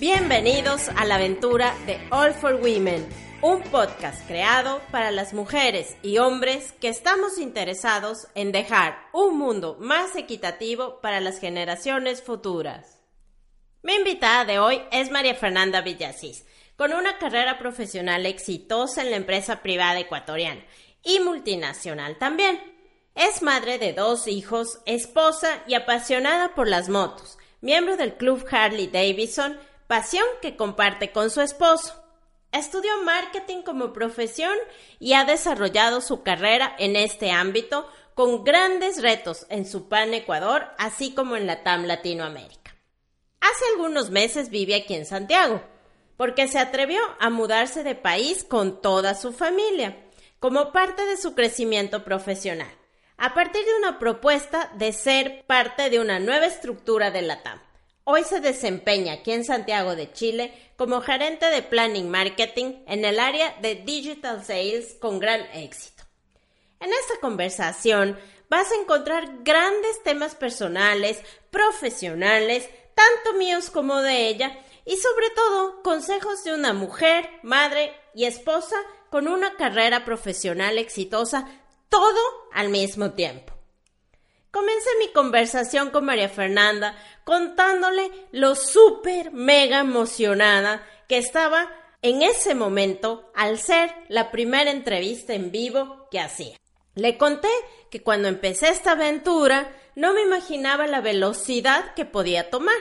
Bienvenidos a la aventura de All for Women, un podcast creado para las mujeres y hombres que estamos interesados en dejar un mundo más equitativo para las generaciones futuras. Mi invitada de hoy es María Fernanda Villasís, con una carrera profesional exitosa en la empresa privada ecuatoriana y multinacional también. Es madre de dos hijos, esposa y apasionada por las motos, miembro del club Harley Davidson, pasión que comparte con su esposo. Estudió marketing como profesión y ha desarrollado su carrera en este ámbito con grandes retos en su PAN Ecuador, así como en la TAM Latinoamérica. Hace algunos meses vive aquí en Santiago, porque se atrevió a mudarse de país con toda su familia, como parte de su crecimiento profesional a partir de una propuesta de ser parte de una nueva estructura de la TAM. Hoy se desempeña aquí en Santiago de Chile como gerente de Planning Marketing en el área de Digital Sales con gran éxito. En esta conversación vas a encontrar grandes temas personales, profesionales, tanto míos como de ella, y sobre todo consejos de una mujer, madre y esposa con una carrera profesional exitosa todo al mismo tiempo. Comencé mi conversación con María Fernanda contándole lo súper mega emocionada que estaba en ese momento al ser la primera entrevista en vivo que hacía. Le conté que cuando empecé esta aventura no me imaginaba la velocidad que podía tomar.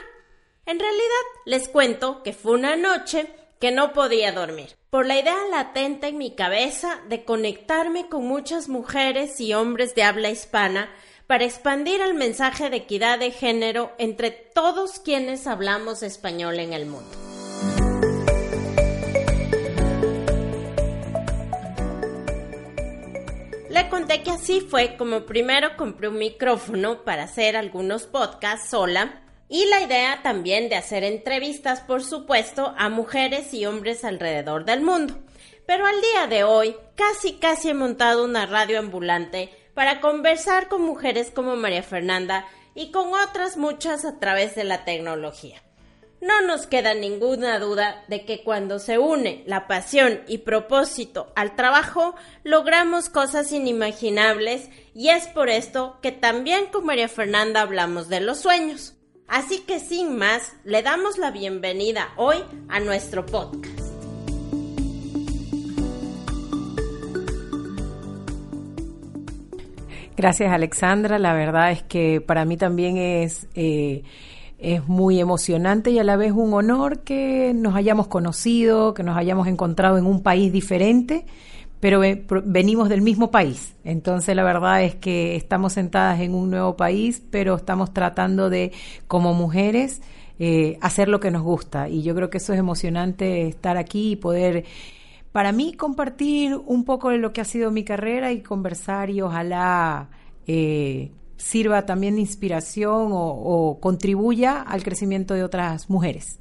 En realidad les cuento que fue una noche que no podía dormir, por la idea latente en mi cabeza de conectarme con muchas mujeres y hombres de habla hispana para expandir el mensaje de equidad de género entre todos quienes hablamos español en el mundo. Le conté que así fue como primero compré un micrófono para hacer algunos podcasts sola y la idea también de hacer entrevistas, por supuesto, a mujeres y hombres alrededor del mundo. Pero al día de hoy, casi casi he montado una radio ambulante para conversar con mujeres como María Fernanda y con otras muchas a través de la tecnología. No nos queda ninguna duda de que cuando se une la pasión y propósito al trabajo, logramos cosas inimaginables y es por esto que también con María Fernanda hablamos de los sueños. Así que sin más, le damos la bienvenida hoy a nuestro podcast. Gracias Alexandra, la verdad es que para mí también es, eh, es muy emocionante y a la vez un honor que nos hayamos conocido, que nos hayamos encontrado en un país diferente pero venimos del mismo país. Entonces la verdad es que estamos sentadas en un nuevo país, pero estamos tratando de, como mujeres, eh, hacer lo que nos gusta. Y yo creo que eso es emocionante estar aquí y poder, para mí, compartir un poco de lo que ha sido mi carrera y conversar y ojalá eh, sirva también de inspiración o, o contribuya al crecimiento de otras mujeres.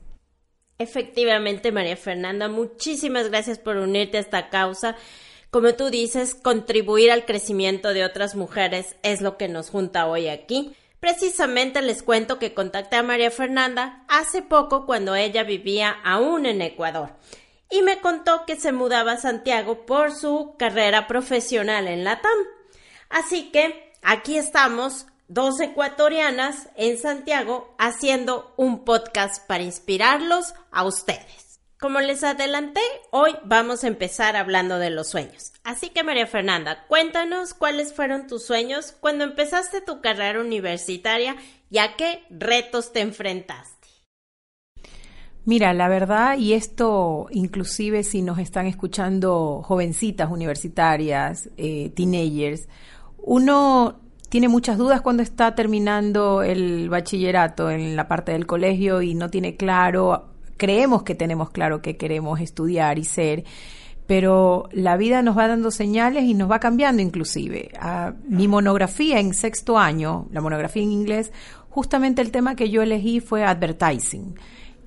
Efectivamente, María Fernanda, muchísimas gracias por unirte a esta causa. Como tú dices, contribuir al crecimiento de otras mujeres es lo que nos junta hoy aquí. Precisamente les cuento que contacté a María Fernanda hace poco cuando ella vivía aún en Ecuador y me contó que se mudaba a Santiago por su carrera profesional en la TAM. Así que aquí estamos, dos ecuatorianas en Santiago, haciendo un podcast para inspirarlos a ustedes. Como les adelanté, hoy vamos a empezar hablando de los sueños. Así que María Fernanda, cuéntanos cuáles fueron tus sueños cuando empezaste tu carrera universitaria y a qué retos te enfrentaste. Mira, la verdad, y esto inclusive si nos están escuchando jovencitas universitarias, eh, teenagers, uno tiene muchas dudas cuando está terminando el bachillerato en la parte del colegio y no tiene claro creemos que tenemos claro que queremos estudiar y ser, pero la vida nos va dando señales y nos va cambiando inclusive. Ah, mi monografía en sexto año, la monografía en inglés, justamente el tema que yo elegí fue advertising.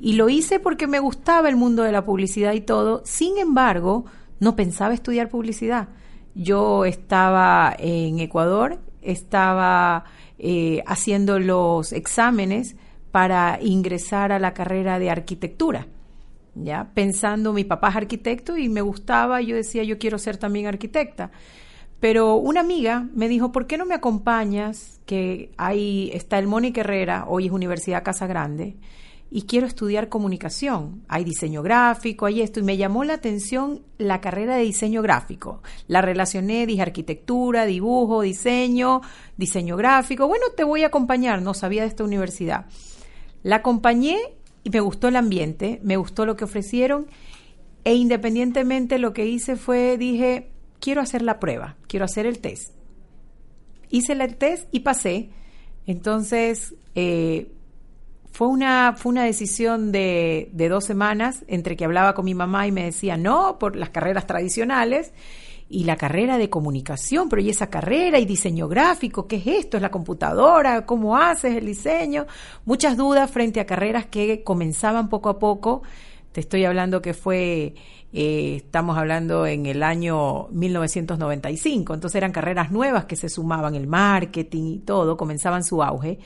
Y lo hice porque me gustaba el mundo de la publicidad y todo. Sin embargo, no pensaba estudiar publicidad. Yo estaba en Ecuador, estaba eh, haciendo los exámenes para ingresar a la carrera de arquitectura. Ya, pensando, mi papá es arquitecto y me gustaba, yo decía, yo quiero ser también arquitecta. Pero una amiga me dijo, ¿por qué no me acompañas? Que ahí está el Mónica Herrera, hoy es Universidad Casa Grande, y quiero estudiar comunicación. Hay diseño gráfico, hay esto, y me llamó la atención la carrera de diseño gráfico. La relacioné, dije arquitectura, dibujo, diseño, diseño gráfico. Bueno, te voy a acompañar, no sabía de esta universidad. La acompañé y me gustó el ambiente, me gustó lo que ofrecieron, e independientemente lo que hice fue, dije, quiero hacer la prueba, quiero hacer el test. Hice el test y pasé. Entonces, eh, fue una, fue una decisión de, de, dos semanas entre que hablaba con mi mamá y me decía no por las carreras tradicionales y la carrera de comunicación, pero y esa carrera y diseño gráfico, ¿qué es esto? ¿Es la computadora? ¿Cómo haces el diseño? Muchas dudas frente a carreras que comenzaban poco a poco. Te estoy hablando que fue eh, estamos hablando en el año 1995, entonces eran carreras nuevas que se sumaban, el marketing y todo, comenzaban su auge.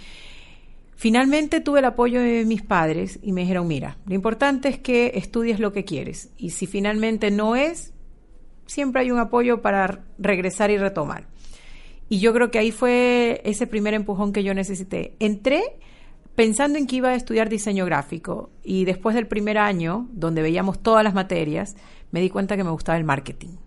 Finalmente tuve el apoyo de mis padres y me dijeron, mira, lo importante es que estudies lo que quieres y si finalmente no es, siempre hay un apoyo para regresar y retomar. Y yo creo que ahí fue ese primer empujón que yo necesité. Entré pensando en que iba a estudiar diseño gráfico y después del primer año, donde veíamos todas las materias, me di cuenta que me gustaba el marketing.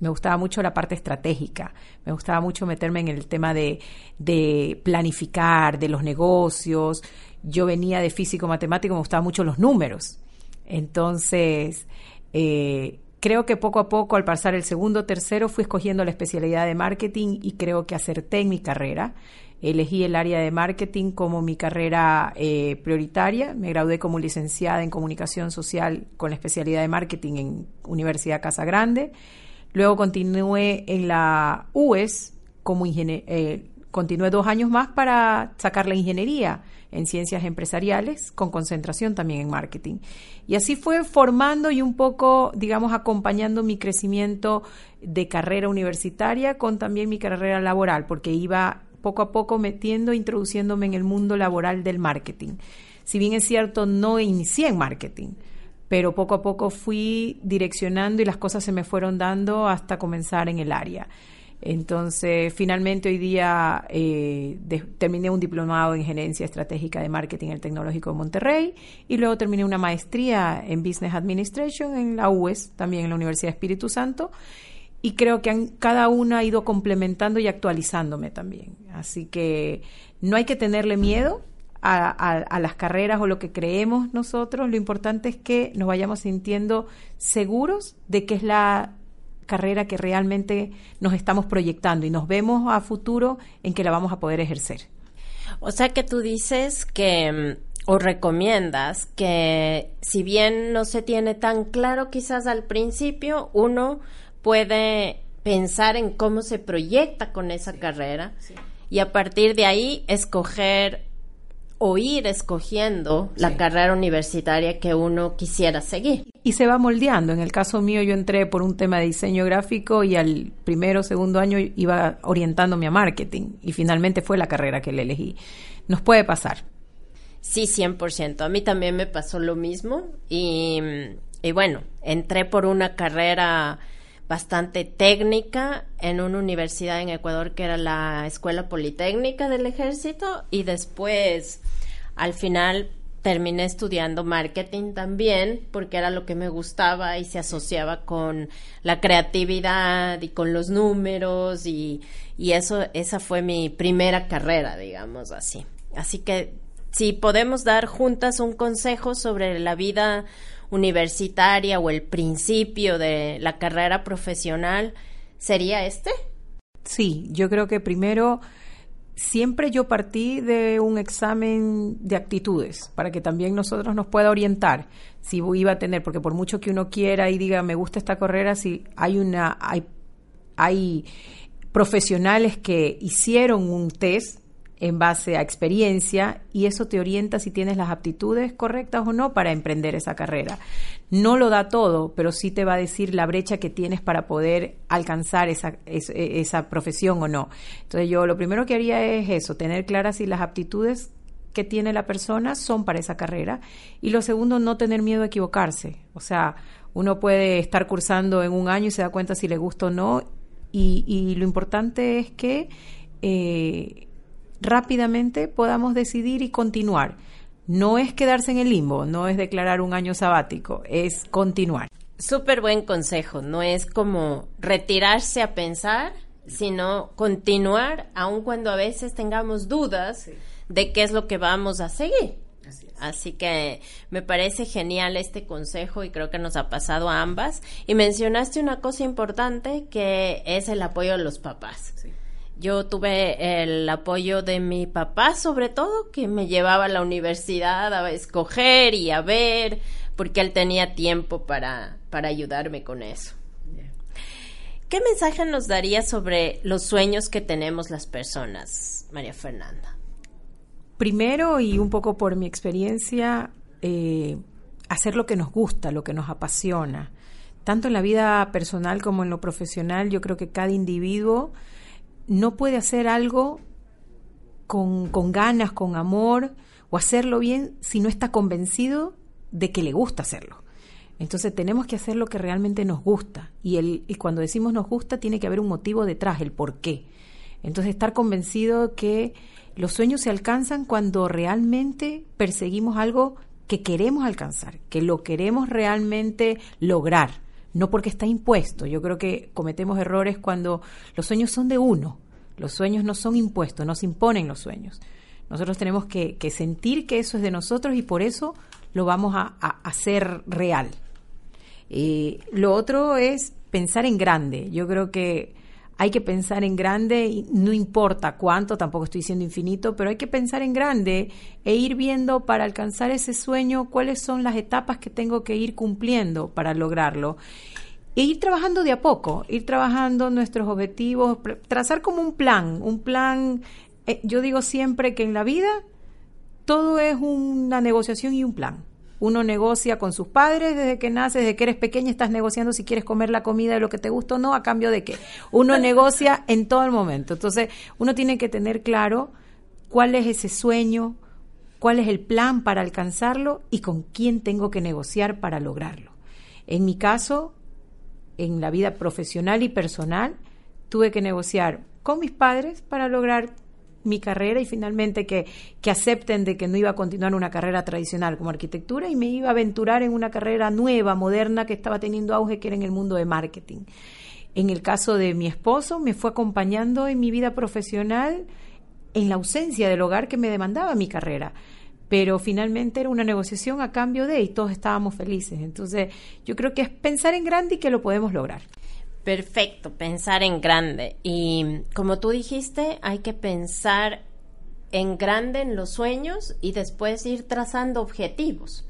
Me gustaba mucho la parte estratégica, me gustaba mucho meterme en el tema de, de planificar, de los negocios. Yo venía de físico matemático, me gustaban mucho los números. Entonces, eh, creo que poco a poco, al pasar el segundo, tercero, fui escogiendo la especialidad de marketing y creo que acerté en mi carrera elegí el área de marketing como mi carrera eh, prioritaria. Me gradué como licenciada en comunicación social con la especialidad de marketing en Universidad Casa Grande. Luego continué en la UES como. Eh, continué dos años más para sacar la ingeniería en ciencias empresariales con concentración también en marketing. Y así fue formando y un poco, digamos, acompañando mi crecimiento de carrera universitaria con también mi carrera laboral, porque iba poco a poco metiendo, introduciéndome en el mundo laboral del marketing. Si bien es cierto, no inicié en marketing, pero poco a poco fui direccionando y las cosas se me fueron dando hasta comenzar en el área. Entonces, finalmente hoy día eh, terminé un diplomado en gerencia estratégica de marketing en el Tecnológico de Monterrey y luego terminé una maestría en Business Administration en la UES, también en la Universidad Espíritu Santo y creo que cada una ha ido complementando y actualizándome también. Así que no hay que tenerle miedo a, las carreras o lo que creemos nosotros. Lo importante es que nos vayamos sintiendo seguros de que es la carrera que realmente nos estamos proyectando y nos vemos a futuro en que la vamos a poder ejercer. O sea que tú dices que mm, o recomiendas que si bien no se tiene tan claro quizás al principio, uno puede pensar en cómo se proyecta con esa carrera y a partir de ahí escoger o ir escogiendo la carrera universitaria que uno quisiera seguir. Y se va moldeando. En el caso mío yo entré por un tema de diseño gráfico y al primero o segundo año iba orientándome a marketing y finalmente fue la carrera que le elegí. Nos puede pasar. Sí, 100%. A mí también me pasó lo mismo y, y bueno, entré por una carrera bastante técnica en una universidad en Ecuador que era la Escuela Politécnica del Ejército y después al final terminé estudiando marketing también porque era lo que me gustaba y se asociaba con la creatividad y con los números y, y eso esa fue mi primera carrera digamos así. Así que si podemos dar juntas un consejo sobre la vida universitaria o el principio de la carrera profesional sería este? Sí, yo creo que primero siempre yo partí de un examen de actitudes para que también nosotros nos pueda orientar si iba a tener, porque por mucho que uno quiera y diga me gusta esta carrera, si hay una hay, hay profesionales que hicieron un test en base a experiencia y eso te orienta si tienes las aptitudes correctas o no para emprender esa carrera. No lo da todo, pero sí te va a decir la brecha que tienes para poder alcanzar esa, esa, profesión o no. Entonces yo lo primero que haría es eso, tener claras si las aptitudes que tiene la persona son para esa carrera. Y lo segundo, no tener miedo a equivocarse. O sea, uno puede estar cursando en un año y se da cuenta si le gusta o no. Y, lo importante es que eh, rápidamente podamos decidir y continuar. No es quedarse en el limbo, no es declarar un año sabático, es continuar. Súper buen consejo, no es como retirarse a pensar, sino continuar, aun cuando a veces tengamos dudas de qué es lo que vamos a seguir. Así, que me parece genial este consejo y creo que nos ha pasado a ambas. Y mencionaste una cosa importante que es el apoyo de los papás. Yo tuve el apoyo de mi papá, sobre todo, que me llevaba a la universidad a escoger y a ver, porque él tenía tiempo para, para ayudarme con eso. ¿Qué mensaje nos daría sobre los sueños que tenemos las personas, María Fernanda? Primero, y un poco por mi experiencia, eh, hacer lo que nos gusta, lo que nos apasiona. Tanto en la vida personal como en lo profesional, yo creo que cada individuo no puede hacer algo con, con ganas, con amor, o hacerlo bien si no está convencido de que le gusta hacerlo. Entonces tenemos que hacer lo que realmente nos gusta. Y, el, y cuando decimos nos gusta, tiene que haber un motivo detrás, el por qué. Entonces estar convencido que los sueños se alcanzan cuando realmente perseguimos algo que queremos alcanzar, que lo queremos realmente lograr, no porque está impuesto. Yo creo que cometemos errores cuando los sueños son de uno. Los sueños no son impuestos, nos imponen los sueños. Nosotros tenemos que, sentir que eso es de nosotros y por eso lo vamos a hacer real. Eh, lo otro es pensar en grande. Yo creo que hay que pensar en grande, no importa cuánto, tampoco estoy diciendo infinito, pero hay que pensar en grande e ir viendo para alcanzar ese sueño cuáles son las etapas que tengo que ir cumpliendo para lograrlo. E ir trabajando de a poco, ir trabajando nuestros objetivos, trazar como un plan, un plan, eh, yo digo siempre que en la vida todo es una negociación y un plan. Uno negocia con sus padres desde que naces, desde que eres pequeña estás negociando si quieres comer la comida de lo que te gusta o no, a cambio de qué. Uno negocia en todo el momento. Entonces, uno tiene que tener claro cuál es ese sueño, cuál es el plan para alcanzarlo y con quién tengo que negociar para lograrlo. En mi caso, en la vida profesional y personal, tuve que negociar con mis padres para lograr mi carrera y finalmente que, que acepten de que no iba a continuar una carrera tradicional como arquitectura y me iba a aventurar en una carrera nueva, moderna, que estaba teniendo auge, que era en el mundo de marketing. En el caso de mi esposo, me fue acompañando en mi vida profesional en la ausencia del hogar que me demandaba mi carrera. Pero finalmente era una negociación a cambio de y todos estábamos felices. Entonces, yo creo que es pensar en grande y que lo podemos lograr. Perfecto, pensar en grande. Y como tú dijiste, hay que pensar en grande en los sueños y después ir trazando objetivos.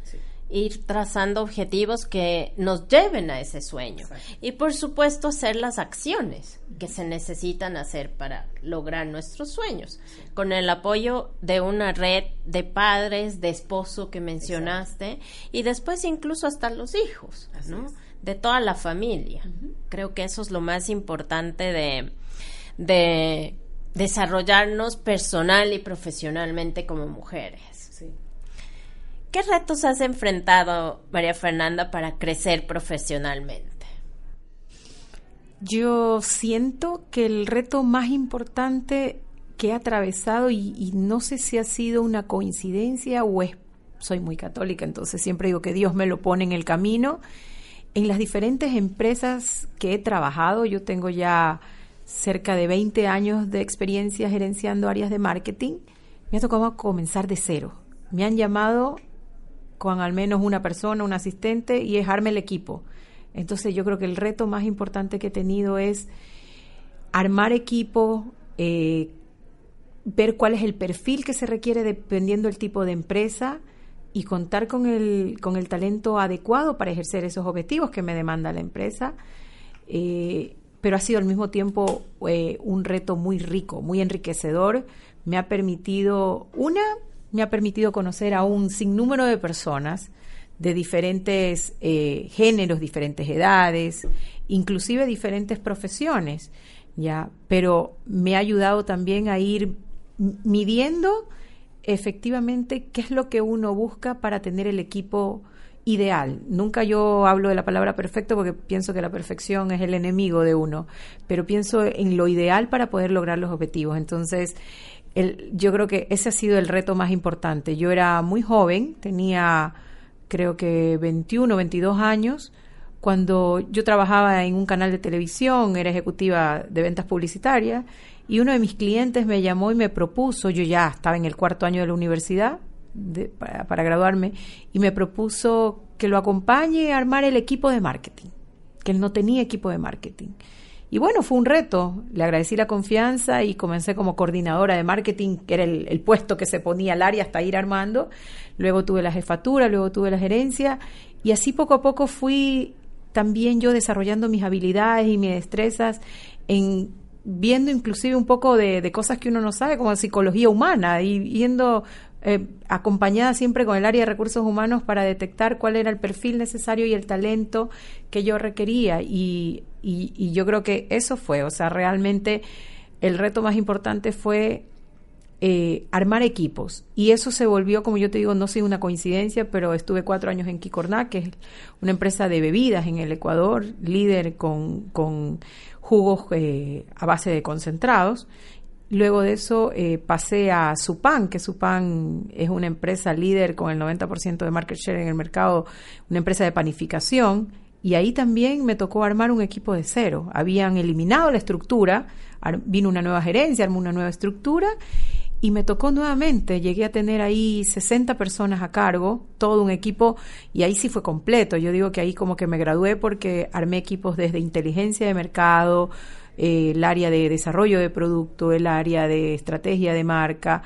Ir trazando objetivos que nos lleven a ese sueño. Y por supuesto hacer las acciones que se necesitan hacer para lograr nuestros sueños. Con el apoyo de una red de padres, de esposo que mencionaste y después incluso hasta los hijos, ¿no? De toda la familia. Creo que eso es lo más importante de, de desarrollarnos personal y profesionalmente como mujeres. ¿Qué retos has enfrentado, María Fernanda, para crecer profesionalmente? Yo siento que el reto más importante que he atravesado, y, y, no sé si ha sido una coincidencia o es, soy muy católica, entonces siempre digo que Dios me lo pone en el camino, en las diferentes empresas que he trabajado, yo tengo ya cerca de 20 años de experiencia gerenciando áreas de marketing, me ha tocado comenzar de cero. Me han llamado con al menos una persona, un asistente y es arme el equipo. Entonces yo creo que el reto más importante que he tenido es armar equipo, eh, ver cuál es el perfil que se requiere dependiendo del tipo de empresa, y contar con el, con el talento adecuado para ejercer esos objetivos que me demanda la empresa. Eh, pero ha sido al mismo tiempo eh, un reto muy rico, muy enriquecedor. Me ha permitido, una, me ha permitido conocer a un sinnúmero de personas de diferentes eh, géneros, diferentes edades, inclusive diferentes profesiones, ya. Pero me ha ayudado también a ir midiendo efectivamente qué es lo que uno busca para tener el equipo ideal. Nunca yo hablo de la palabra perfecto porque pienso que la perfección es el enemigo de uno, pero pienso en lo ideal para poder lograr los objetivos. Entonces, el, yo creo que ese ha sido el reto más importante. Yo era muy joven, tenía creo que 21, 22 años, cuando yo trabajaba en un canal de televisión, era ejecutiva de ventas publicitarias, y uno de mis clientes me llamó y me propuso, yo ya estaba en el cuarto año de la universidad, para, graduarme y me propuso que lo acompañe a armar el equipo de marketing, que él no tenía equipo de marketing. Y bueno, fue un reto. Le agradecí la confianza y comencé como coordinadora de marketing, que era el, el, puesto que se ponía al área hasta ir armando. Luego tuve la jefatura, luego tuve la gerencia y así poco a poco fui también yo desarrollando mis habilidades y mis destrezas en viendo inclusive un poco de, de cosas que uno no sabe, como psicología humana, y viendo eh, acompañada siempre con el área de recursos humanos para detectar cuál era el perfil necesario y el talento que yo requería. Y, y, yo creo que eso fue, o sea, realmente el reto más importante fue eh, armar equipos. Y eso se volvió, como yo te digo, no sé una coincidencia, pero estuve cuatro años en Kikorná, que es una empresa de bebidas en el Ecuador, líder con, con jugos eh, a base de concentrados. Luego de eso eh, pasé a Supan, que Supan es una empresa líder con el 90% de market share en el mercado, una empresa de panificación, y ahí también me tocó armar un equipo de cero. Habían eliminado la estructura, vino una nueva gerencia, armó una nueva estructura, y me tocó nuevamente, llegué a tener ahí 60 personas a cargo, todo un equipo, y ahí sí fue completo. Yo digo que ahí como que me gradué porque armé equipos desde inteligencia de mercado, eh, el área de desarrollo de producto, el área de estrategia de marca,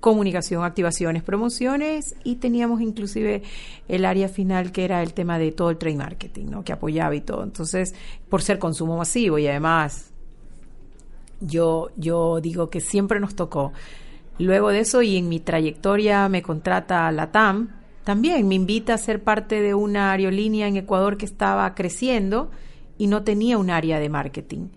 comunicación, activaciones, promociones y teníamos inclusive el área final que era el tema de todo el trade marketing, ¿no? que apoyaba y todo. Entonces, por ser consumo masivo y además yo, yo digo que siempre nos tocó. Luego de eso y en mi trayectoria me contrata la TAM, también me invita a ser parte de una aerolínea en Ecuador que estaba creciendo y no tenía un área de marketing.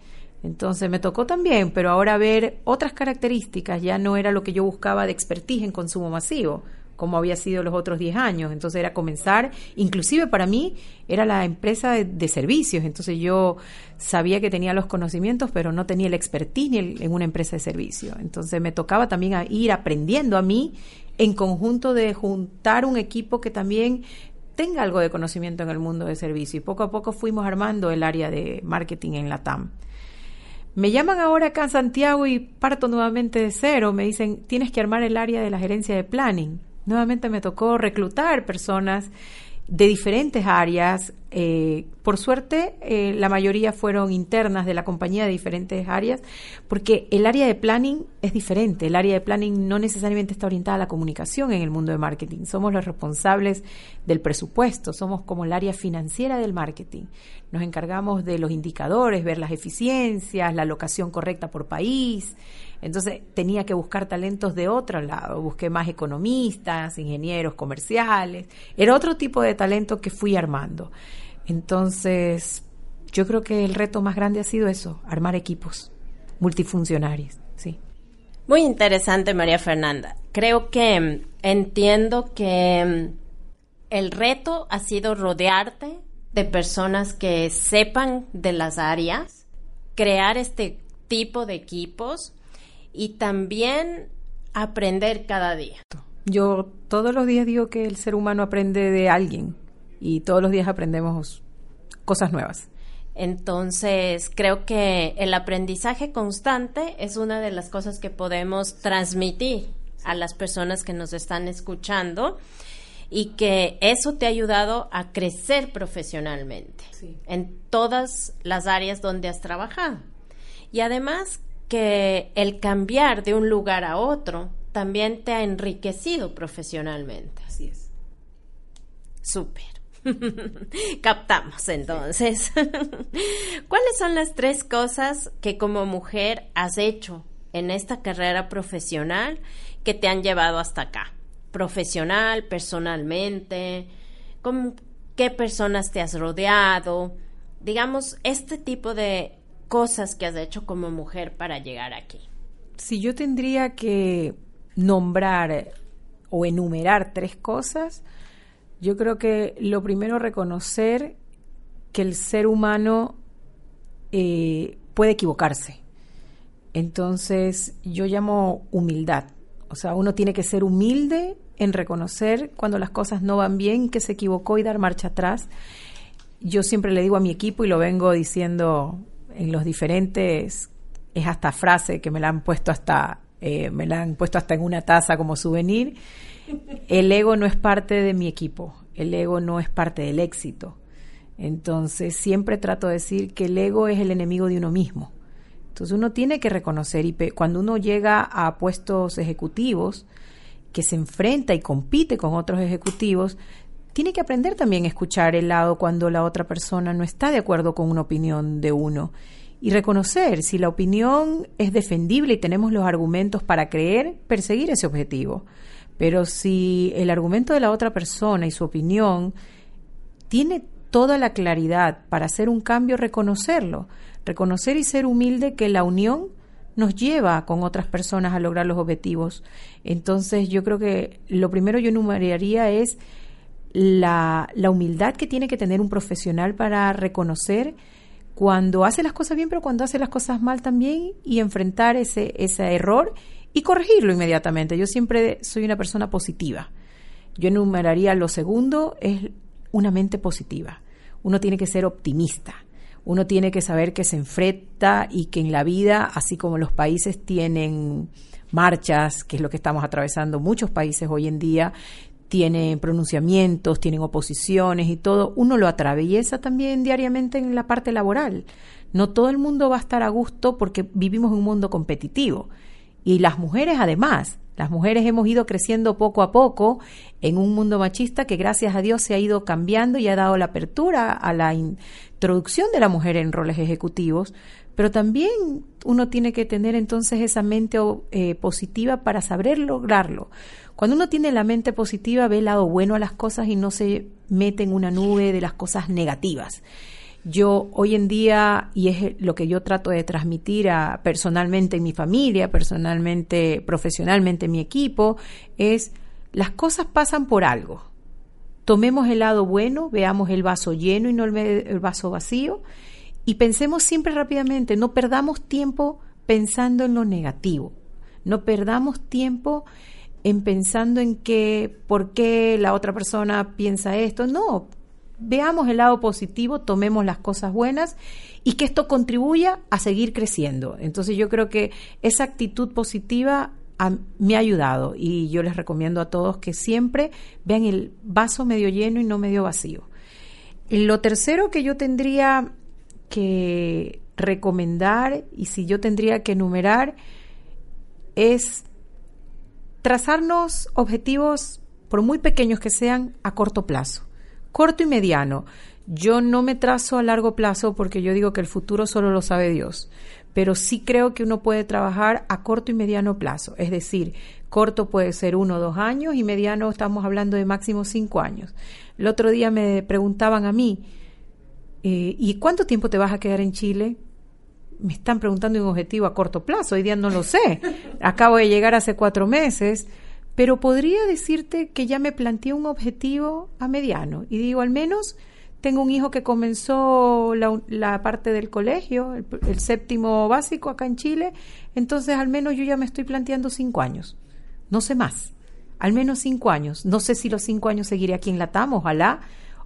Entonces me tocó también, pero ahora ver otras características ya no era lo que yo buscaba de expertise en consumo masivo, como había sido los otros 10 años. Entonces era comenzar, inclusive para mí era la empresa de, servicios, entonces yo sabía que tenía los conocimientos, pero no tenía el expertise en una empresa de servicios. Entonces me tocaba también ir aprendiendo a mí en conjunto de juntar un equipo que también tenga algo de conocimiento en el mundo de servicio. Y poco a poco fuimos armando el área de marketing en la TAM. Me llaman ahora acá en Santiago y parto nuevamente de cero. Me dicen, tienes que armar el área de la gerencia de planning. Nuevamente me tocó reclutar personas de diferentes áreas. Eh, por suerte, eh, la mayoría fueron internas de la compañía de diferentes áreas, porque el área de planning es diferente. El área de planning no necesariamente está orientada a la comunicación en el mundo de marketing. Somos los responsables del presupuesto, somos como el área financiera del marketing. Nos encargamos de los indicadores, ver las eficiencias, la locación correcta por país, entonces tenía que buscar talentos de otro lado. Busqué más economistas, ingenieros comerciales. Era otro tipo de talento que fui armando. Entonces, yo creo que el reto más grande ha sido eso, armar equipos multifuncionarios. Sí. Muy interesante, María Fernanda. Creo que mm, entiendo que mm, el reto ha sido rodearte de personas que sepan de las áreas, crear este tipo de equipos y también aprender cada día. Yo todos los días digo que el ser humano aprende de alguien y todos los días aprendemos cosas nuevas. Entonces, creo que el aprendizaje constante es una de las cosas que podemos transmitir a las personas que nos están escuchando y que eso te ha ayudado a crecer profesionalmente en todas las áreas donde has trabajado. Y además que el cambiar de un lugar a otro también te ha enriquecido profesionalmente. Así es. Súper. Captamos entonces. ¿Cuáles son las tres cosas que como mujer has hecho en esta carrera profesional que te han llevado hasta acá? Profesional, personalmente, ¿con qué personas te has rodeado? Digamos, este tipo de cosas que has hecho como mujer para llegar aquí? Si yo tendría que nombrar o enumerar tres cosas, yo creo que lo primero reconocer que el ser humano eh, puede equivocarse. Entonces yo llamo humildad. O sea, uno tiene que ser humilde en reconocer cuando las cosas no van bien, que se equivocó y dar marcha atrás. Yo siempre le digo a mi equipo y lo vengo diciendo en los diferentes, es hasta frase que me la han puesto hasta, eh, me la han puesto hasta en una taza como souvenir. El ego no es parte de mi equipo, el ego no es parte del éxito. Entonces siempre trato de decir que el ego es el enemigo de uno mismo. Entonces uno tiene que reconocer y cuando uno llega a puestos ejecutivos, que se enfrenta y compite con otros ejecutivos, tiene que aprender también a escuchar el lado cuando la otra persona no está de acuerdo con una opinión de uno y reconocer si la opinión es defendible y tenemos los argumentos para creer, perseguir ese objetivo. Pero si el argumento de la otra persona y su opinión tiene toda la claridad para hacer un cambio, reconocerlo, reconocer y ser humilde que la unión nos lleva con otras personas a lograr los objetivos. Entonces yo creo que lo primero yo enumeraría es la, la humildad que tiene que tener un profesional para reconocer cuando hace las cosas bien, pero cuando hace las cosas mal también y enfrentar ese, ese error y corregirlo inmediatamente. Yo siempre soy una persona positiva. Yo enumeraría lo segundo, es una mente positiva. Uno tiene que ser optimista. Uno tiene que saber que se enfrenta y que en la vida, así como los países tienen marchas, que es lo que estamos atravesando muchos países hoy en día, tienen pronunciamientos, tienen oposiciones y todo, uno lo atraviesa también diariamente en la parte laboral. No todo el mundo va a estar a gusto porque vivimos en un mundo competitivo. Y las mujeres además las mujeres hemos ido creciendo poco a poco en un mundo machista que gracias a Dios se ha ido cambiando y ha dado la apertura a la introducción de la mujer en roles ejecutivos, pero también uno tiene que tener entonces esa mente eh, positiva para saber lograrlo. Cuando uno tiene la mente positiva ve el lado bueno a las cosas y no se mete en una nube de las cosas negativas. Yo hoy en día, y es lo que yo trato de transmitir a, personalmente en mi familia, personalmente, profesionalmente en mi equipo, es las cosas pasan por algo. Tomemos el lado bueno, veamos el vaso lleno y no el, el vaso vacío, y pensemos siempre rápidamente, no perdamos tiempo pensando en lo negativo, no perdamos tiempo en pensando en que por qué la otra persona piensa esto, no, veamos el lado positivo, tomemos las cosas buenas y que esto contribuya a seguir creciendo. Entonces yo creo que esa actitud positiva me ha ayudado y yo les recomiendo a todos que siempre vean el vaso medio lleno y no medio vacío. Lo tercero que yo tendría que recomendar y si yo tendría que enumerar es trazarnos objetivos, por muy pequeños que sean, a corto plazo corto y mediano. Yo no me trazo a largo plazo porque yo digo que el futuro solo lo sabe Dios, pero sí creo que uno puede trabajar a corto y mediano plazo. Es decir, corto puede ser uno o dos años y mediano estamos hablando de máximo cinco años. El otro día me preguntaban a mí, eh, ¿y cuánto tiempo te vas a quedar en Chile? Me están preguntando un objetivo a corto plazo, hoy día no lo sé. Acabo de llegar hace cuatro meses pero podría decirte que ya me planteé un objetivo a mediano y digo, al menos tengo un hijo que comenzó la, parte del colegio, el, séptimo básico acá en Chile, entonces al menos yo ya me estoy planteando cinco años, no sé más, al menos cinco años. No sé si los cinco años seguiré aquí en Latam, ojalá,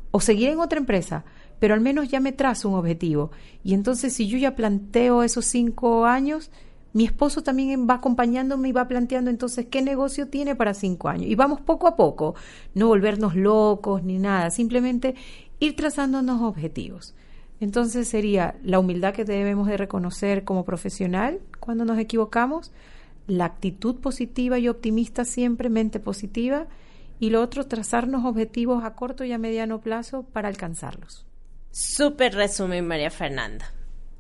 o seguiré en otra empresa, pero al menos ya me trazo un objetivo. Y entonces si yo ya planteo esos cinco años, mi esposo también va acompañándome y va planteando entonces qué negocio tiene para cinco años. Y vamos poco a poco, no volvernos locos ni nada, simplemente ir trazándonos objetivos. Entonces sería la humildad que debemos de reconocer como profesional cuando nos equivocamos, la actitud positiva y optimista siempre, mente positiva, y lo otro, trazarnos objetivos a corto y a mediano plazo para alcanzarlos. Súper resumen, María Fernanda.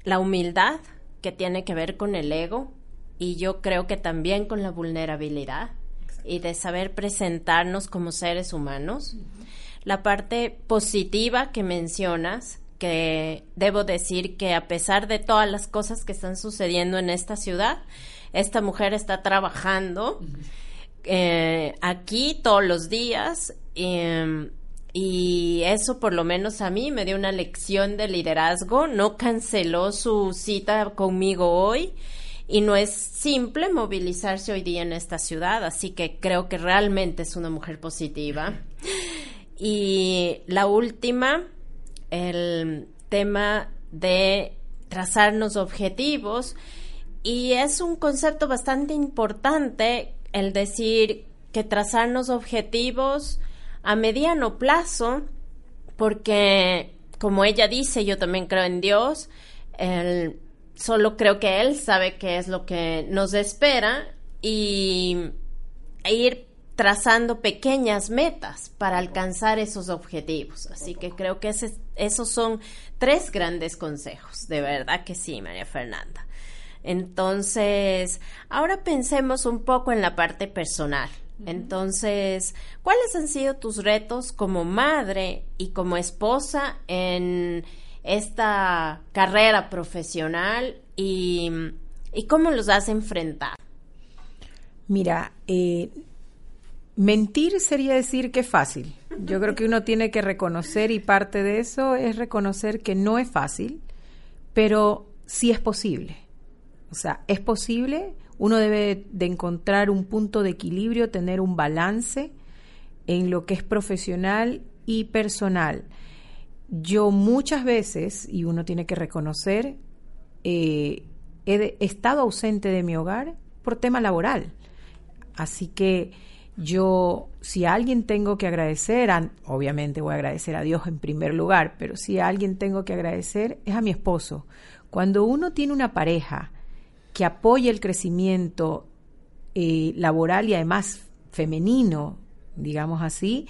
La humildad que tiene que ver con el ego y yo creo que también con la vulnerabilidad y de saber presentarnos como seres humanos. La parte positiva que mencionas, que debo decir que a pesar de todas las cosas que están sucediendo en esta ciudad, esta mujer está trabajando eh, aquí todos los días. Em, y eso por lo menos a mí me dio una lección de liderazgo. No canceló su cita conmigo hoy y no es simple movilizarse hoy día en esta ciudad, así que creo que realmente es una mujer positiva. Y la última, el tema de trazarnos objetivos y es un concepto bastante importante el decir que trazarnos objetivos a mediano plazo, porque como ella dice, yo también creo en Dios, el, solo creo que Él sabe qué es lo que nos espera y e ir trazando pequeñas metas para alcanzar esos objetivos. Así que creo que esos son tres grandes consejos, de verdad que sí, María Fernanda. Entonces, ahora pensemos un poco en la parte personal. Entonces, ¿cuáles han sido tus retos como madre y como esposa en esta carrera profesional y, cómo los has enfrentado? Mira, eh, mentir sería decir que es fácil. Yo creo que uno tiene que reconocer y parte de eso es reconocer que no es fácil, pero sí es posible. O sea, es posible, uno debe de encontrar un punto de equilibrio, tener un balance en lo que es profesional y personal. Yo muchas veces, y uno tiene que reconocer, eh, he, estado ausente de mi hogar por tema laboral. Así que yo, si a alguien tengo que agradecer, obviamente voy a agradecer a Dios en primer lugar, pero si a alguien tengo que agradecer es a mi esposo. Cuando uno tiene una pareja que apoya el crecimiento eh, laboral y además femenino, digamos así,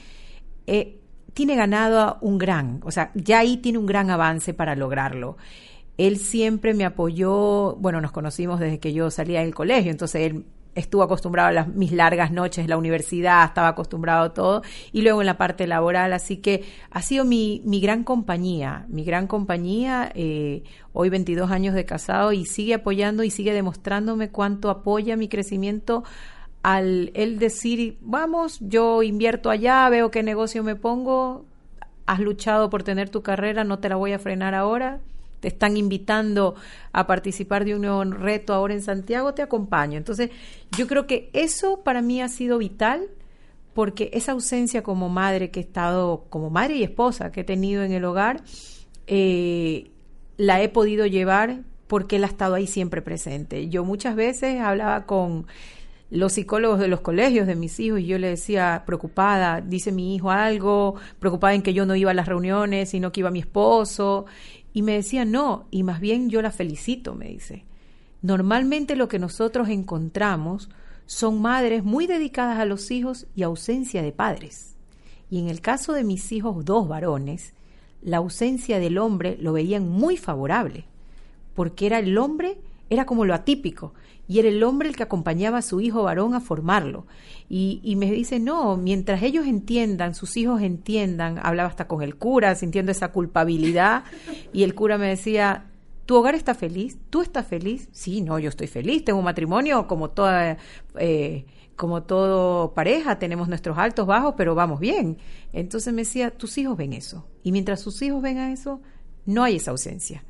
eh, tiene ganado un gran, o sea, ya ahí tiene un gran avance para lograrlo. Él siempre me apoyó, bueno, nos conocimos desde que yo salía del colegio, entonces él estuvo acostumbrado a las, mis largas noches en la universidad, estaba acostumbrado a todo, y luego en la parte laboral, así que ha sido mi, mi gran compañía, mi gran compañía, eh, hoy 22 años de casado, y sigue apoyando y sigue demostrándome cuánto apoya mi crecimiento al él decir, vamos, yo invierto allá, veo qué negocio me pongo, has luchado por tener tu carrera, no te la voy a frenar ahora, te están invitando a participar de un nuevo reto ahora en Santiago, te acompaño. Entonces, yo creo que eso para mí ha sido vital porque esa ausencia como madre que he estado, como madre y esposa que he tenido en el hogar, eh, la he podido llevar porque él ha estado ahí siempre presente. Yo muchas veces hablaba con los psicólogos de los colegios de mis hijos y yo le decía preocupada, dice mi hijo algo, preocupada en que yo no iba a las reuniones, sino que iba mi esposo y me decía, no, y más bien yo la felicito, me dice. Normalmente lo que nosotros encontramos son madres muy dedicadas a los hijos y ausencia de padres. Y en el caso de mis hijos, dos varones, la ausencia del hombre lo veían muy favorable, porque era el hombre, era como lo atípico, y era el hombre el que acompañaba a su hijo varón a formarlo. Y, me dice, no, mientras ellos entiendan, sus hijos entiendan, hablaba hasta con el cura, sintiendo esa culpabilidad, y el cura me decía, ¿tu hogar está feliz? ¿Tú estás feliz? Sí, no, yo estoy feliz, tengo un matrimonio como toda... Eh, como todo pareja, tenemos nuestros altos, bajos, pero vamos bien. Entonces me decía, tus hijos ven eso. Y mientras sus hijos ven eso, no hay esa ausencia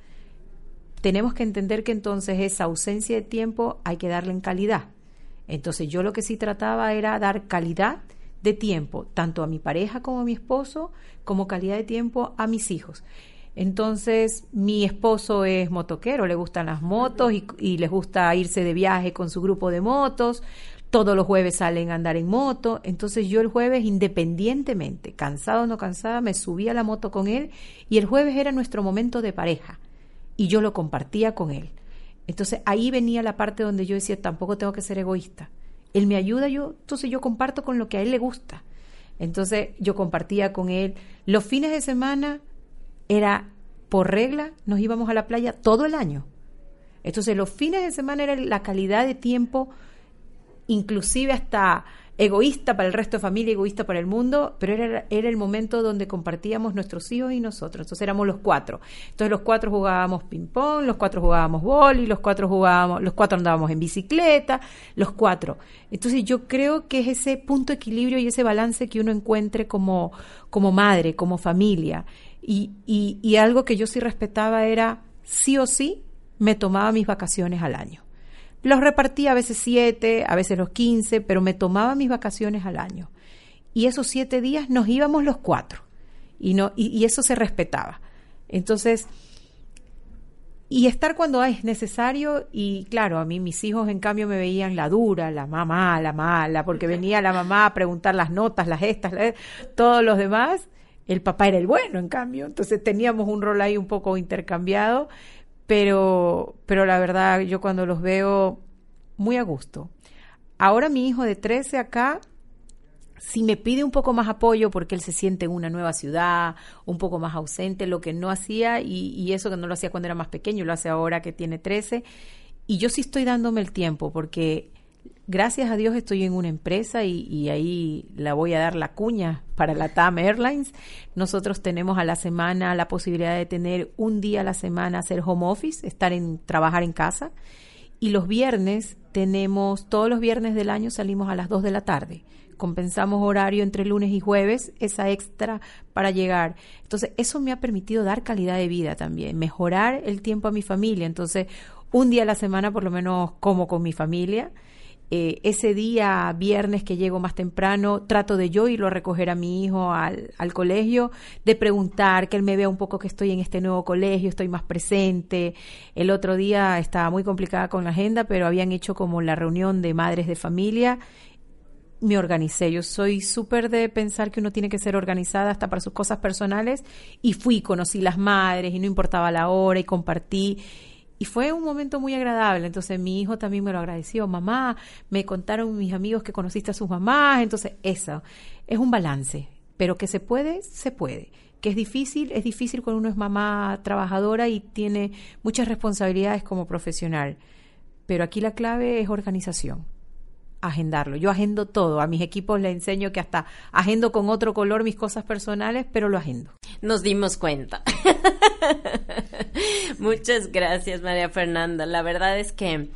tenemos que entender que entonces esa ausencia de tiempo hay que darle en calidad. Entonces yo lo que sí trataba era dar calidad de tiempo, tanto a mi pareja como a mi esposo, como calidad de tiempo a mis hijos. Entonces, mi esposo es motoquero, le gustan las motos y, y, les gusta irse de viaje con su grupo de motos. Todos los jueves salen a andar en moto. Entonces, yo el jueves, independientemente, cansado o no cansada, me subía a la moto con él y el jueves era nuestro momento de pareja y yo lo compartía con él. Entonces ahí venía la parte donde yo decía, tampoco tengo que ser egoísta. Él me ayuda, yo, entonces yo comparto con lo que a él le gusta. Entonces yo compartía con él. Los fines de semana era por regla, nos íbamos a la playa todo el año. Entonces los fines de semana era la calidad de tiempo, inclusive hasta egoísta para el resto de familia, egoísta para el mundo, pero era, era el momento donde compartíamos nuestros hijos y nosotros. Entonces éramos los cuatro. Entonces los cuatro jugábamos ping-pong, los cuatro jugábamos boli, los cuatro jugábamos, los cuatro andábamos en bicicleta, los cuatro. Entonces yo creo que es ese punto de equilibrio y ese balance que uno encuentre como, como madre, como familia. Y, y, y algo que yo sí respetaba era, sí o sí, me tomaba mis vacaciones al año. Los repartía a veces siete, a veces los quince, pero me tomaba mis vacaciones al año. Y esos siete días nos íbamos los cuatro. Y, no, y, eso se respetaba. Entonces, y estar cuando es necesario, y claro, a mí mis hijos en cambio me veían la dura, la mamá, la mala, porque venía la mamá a preguntar las notas, las estas, todos los demás, el papá era el bueno en cambio, entonces teníamos un rol ahí un poco intercambiado, pero, pero la verdad yo cuando los veo muy a gusto. Ahora mi hijo de 13 acá, si me pide un poco más apoyo porque él se siente en una nueva ciudad, un poco más ausente, lo que no hacía y, y eso que no lo hacía cuando era más pequeño, lo hace ahora que tiene 13. Y yo sí estoy dándome el tiempo porque gracias a Dios estoy en una empresa y, ahí la voy a dar la cuña para la TAM Airlines. Nosotros tenemos a la semana la posibilidad de tener un día a la semana hacer home office, estar en trabajar en casa. Y los viernes tenemos, todos los viernes del año salimos a las 2 de la tarde. Compensamos horario entre lunes y jueves, esa extra para llegar. Entonces, eso me ha permitido dar calidad de vida también, mejorar el tiempo a mi familia. Entonces, un día a la semana por lo menos como con mi familia eh, ese día, viernes que llego más temprano, trato de yo irlo a recoger a mi hijo al, al, colegio, de preguntar, que él me vea un poco que estoy en este nuevo colegio, estoy más presente. El otro día estaba muy complicada con la agenda, pero habían hecho como la reunión de madres de familia. Me organicé, yo soy súper de pensar que uno tiene que ser organizada hasta para sus cosas personales y fui, conocí las madres y no importaba la hora y compartí y fue un momento muy agradable. Entonces mi hijo también me lo agradeció. Mamá, me contaron mis amigos que conociste a sus mamás. Entonces eso es un balance. Pero que se puede, se puede. Que es difícil, es difícil cuando uno es mamá trabajadora y tiene muchas responsabilidades como profesional. Pero aquí la clave es organización agendarlo. Yo agendo todo. A mis equipos les enseño que hasta agendo con otro color mis cosas personales, pero lo agendo. Nos dimos cuenta. Muchas gracias, María Fernanda. La verdad es que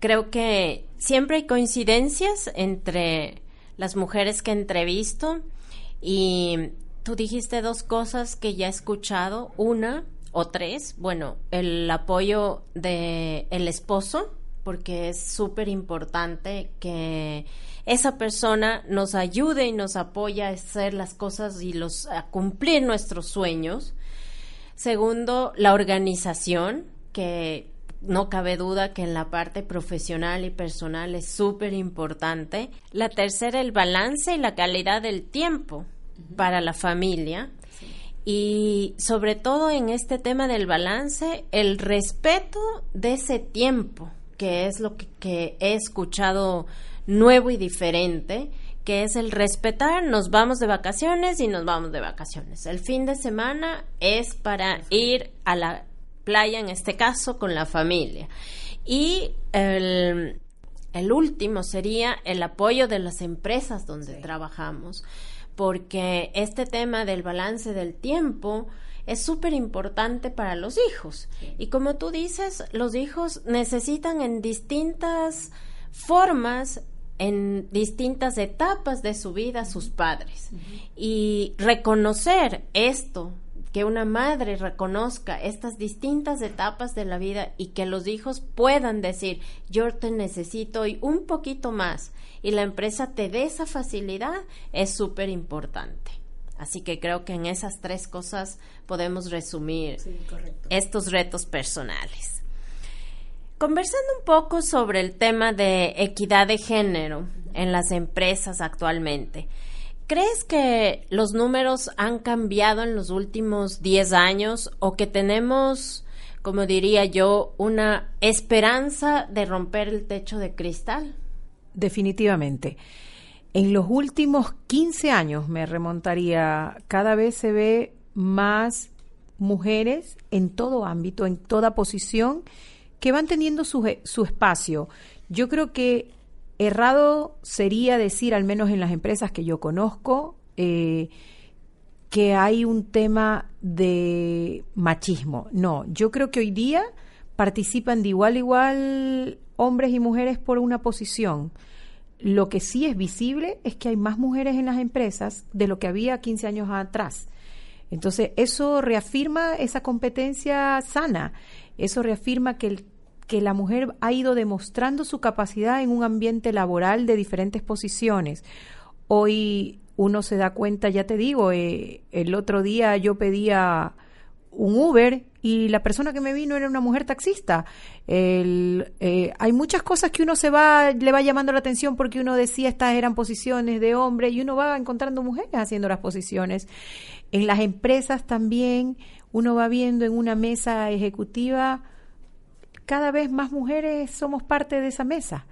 creo que siempre hay coincidencias entre las mujeres que entrevisto y tú dijiste dos cosas que ya he escuchado. Una o tres, bueno, el apoyo de el esposo porque es súper importante que esa persona nos ayude y nos apoya a hacer las cosas y los a cumplir nuestros sueños. Segundo, la organización, que no cabe duda que en la parte profesional y personal es súper importante. La tercera, el balance y la calidad del tiempo para la familia. Y sobre todo en este tema del balance, el respeto de ese tiempo que es lo que, he escuchado nuevo y diferente, que es el respetar, nos vamos de vacaciones y nos vamos de vacaciones. El fin de semana es para ir a la playa, en este caso, con la familia. Y el, último sería el apoyo de las empresas donde trabajamos, porque este tema del balance del tiempo es súper importante para los hijos. Y como tú dices, los hijos necesitan en distintas formas en distintas etapas de su vida sus padres. Y reconocer esto, que una madre reconozca estas distintas etapas de la vida y que los hijos puedan decir, yo te necesito y un poquito más, y la empresa te dé esa facilidad, es súper importante. Así que creo que en esas tres cosas podemos resumir estos retos personales. Conversando un poco sobre el tema de equidad de género en las empresas actualmente, ¿crees que los números han cambiado en los últimos 10 años o que tenemos, como diría yo, una esperanza de romper el techo de cristal? Definitivamente. En los últimos 15 años, me remontaría, cada vez se ve más mujeres en todo ámbito, en toda posición, que van teniendo su, su espacio. Yo creo que errado sería decir, al menos en las empresas que yo conozco, eh, que hay un tema de machismo. No, yo creo que hoy día participan de igual a igual hombres y mujeres por una posición. Lo que sí es visible es que hay más mujeres en las empresas de lo que había 15 años atrás. Entonces, eso reafirma esa competencia sana, eso reafirma que, que la mujer ha ido demostrando su capacidad en un ambiente laboral de diferentes posiciones. Hoy uno se da cuenta, ya te digo, eh, el otro día yo pedía un Uber y la persona que me vino era una mujer taxista. Eh, hay muchas cosas que uno se va, le va llamando la atención porque uno decía estas eran posiciones de hombre y uno va encontrando mujeres haciendo las posiciones. En las empresas también uno va viendo en una mesa ejecutiva cada vez más mujeres somos parte de esa mesa.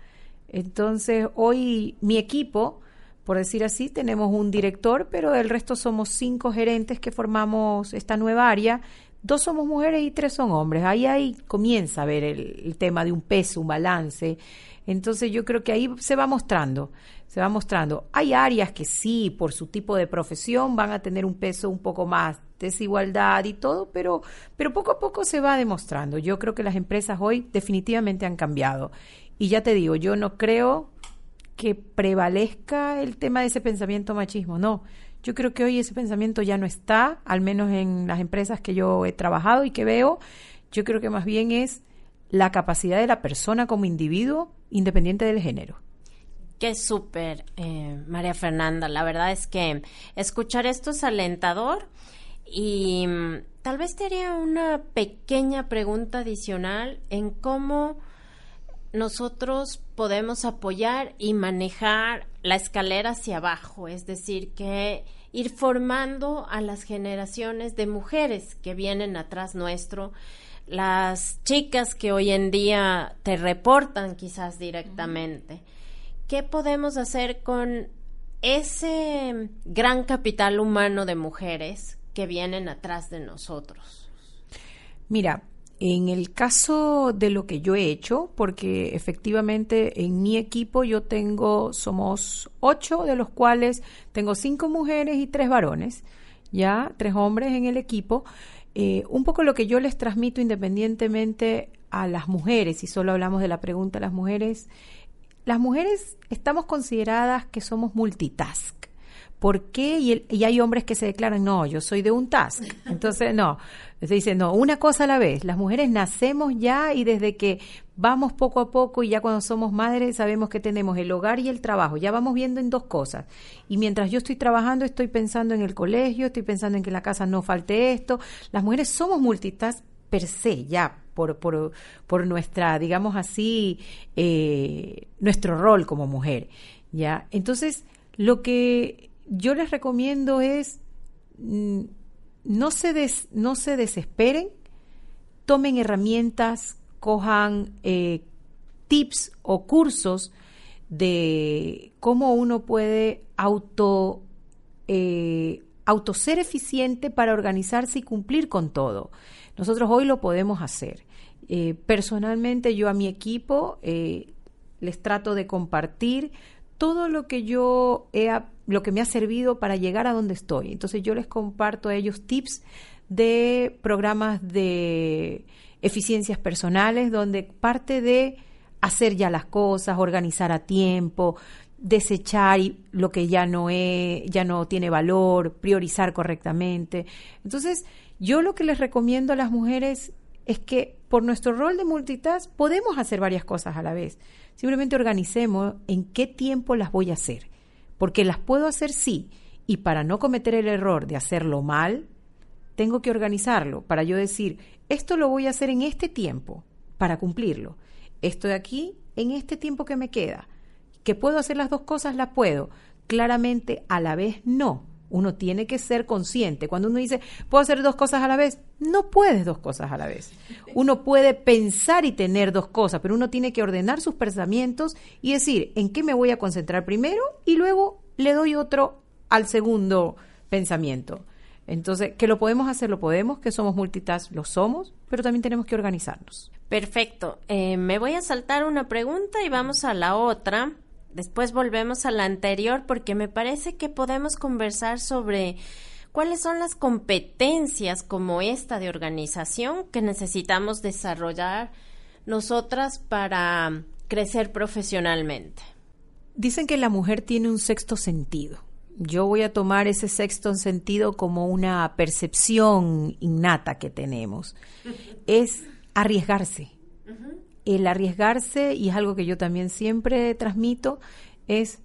Entonces hoy mi equipo, por decir así, tenemos un director, pero el resto somos cinco gerentes que formamos esta nueva área dos somos mujeres y tres son hombres. Ahí, ahí comienza a ver el, tema de un peso, un balance. Entonces yo creo que ahí se va mostrando, se va mostrando. Hay áreas que sí, por su tipo de profesión, van a tener un peso un poco más desigualdad y todo, pero, pero poco a poco se va demostrando. Yo creo que las empresas hoy definitivamente han cambiado. Y ya te digo, yo no creo que prevalezca el tema de ese pensamiento machismo, no. Yo creo que hoy ese pensamiento ya no está, al menos en las empresas que yo he trabajado y que veo. Yo creo que más bien es la capacidad de la persona como individuo, independiente del género. Qué súper, eh, María Fernanda. La verdad es que escuchar esto es alentador y mm, tal vez te haría una pequeña pregunta adicional en cómo nosotros podemos apoyar y manejar la escalera hacia abajo, es decir, que ir formando a las generaciones de mujeres que vienen atrás nuestro, las chicas que hoy en día te reportan quizás directamente. ¿Qué podemos hacer con ese gran capital humano de mujeres que vienen atrás de nosotros? Mira, en el caso de lo que yo he hecho, porque efectivamente en mi equipo yo tengo, somos ocho, de los cuales tengo cinco mujeres y tres varones, ya, tres hombres en el equipo. Eh, un poco lo que yo les transmito independientemente a las mujeres, y solo hablamos de la pregunta a las mujeres, las mujeres estamos consideradas que somos multitask. ¿Por qué? Y, hay hombres que se declaran, no, yo soy de un task. Entonces, no, se dice, no, una cosa a la vez. Las mujeres nacemos ya y desde que vamos poco a poco y ya cuando somos madres sabemos que tenemos el hogar y el trabajo. Ya vamos viendo en dos cosas. Y mientras yo estoy trabajando, estoy pensando en el colegio, estoy pensando en que en la casa no falte esto. Las mujeres somos multitask per se, ya, por, por, por nuestra, digamos así, eh, nuestro rol como mujer. ¿ya? Entonces, lo que yo les recomiendo es mm, no se, no se desesperen, tomen herramientas, cojan eh, tips o cursos de cómo uno puede auto, eh, auto ser eficiente para organizarse y cumplir con todo. Nosotros hoy lo podemos hacer. Eh, personalmente yo a mi equipo les trato de compartir todo lo que yo he lo que me ha servido para llegar a donde estoy. Entonces yo les comparto a ellos tips de programas de eficiencias personales donde parte de hacer ya las cosas, organizar a tiempo, desechar lo que ya no es, ya no tiene valor, priorizar correctamente. Entonces, yo lo que les recomiendo a las mujeres es que por nuestro rol de multitask podemos hacer varias cosas a la vez. Simplemente organicemos en qué tiempo las voy a hacer porque las puedo hacer sí, y para no cometer el error de hacerlo mal, tengo que organizarlo para yo decir, esto lo voy a hacer en este tiempo para cumplirlo. Estoy aquí en este tiempo que me queda. ¿Que puedo hacer las dos cosas? Las puedo. Claramente a la vez no. Uno tiene que ser consciente. Cuando uno dice, ¿puedo hacer dos cosas a la vez? No puedes dos cosas a la vez. Uno puede pensar y tener dos cosas, pero uno tiene que ordenar sus pensamientos y decir, ¿en qué me voy a concentrar primero? Y luego le doy otro al segundo pensamiento. Entonces, que lo podemos hacer, lo podemos, que somos multitask, lo somos, pero también tenemos que organizarnos. Perfecto. Eh, me voy a saltar una pregunta y vamos a la otra después volvemos a la anterior porque me parece que podemos conversar sobre cuáles son las competencias como esta de organización que necesitamos desarrollar nosotras para crecer profesionalmente. Dicen que la mujer tiene un sexto sentido. Yo voy a tomar ese sexto sentido como una percepción innata que tenemos. Es arriesgarse. El arriesgarse, y es algo que yo también siempre transmito, es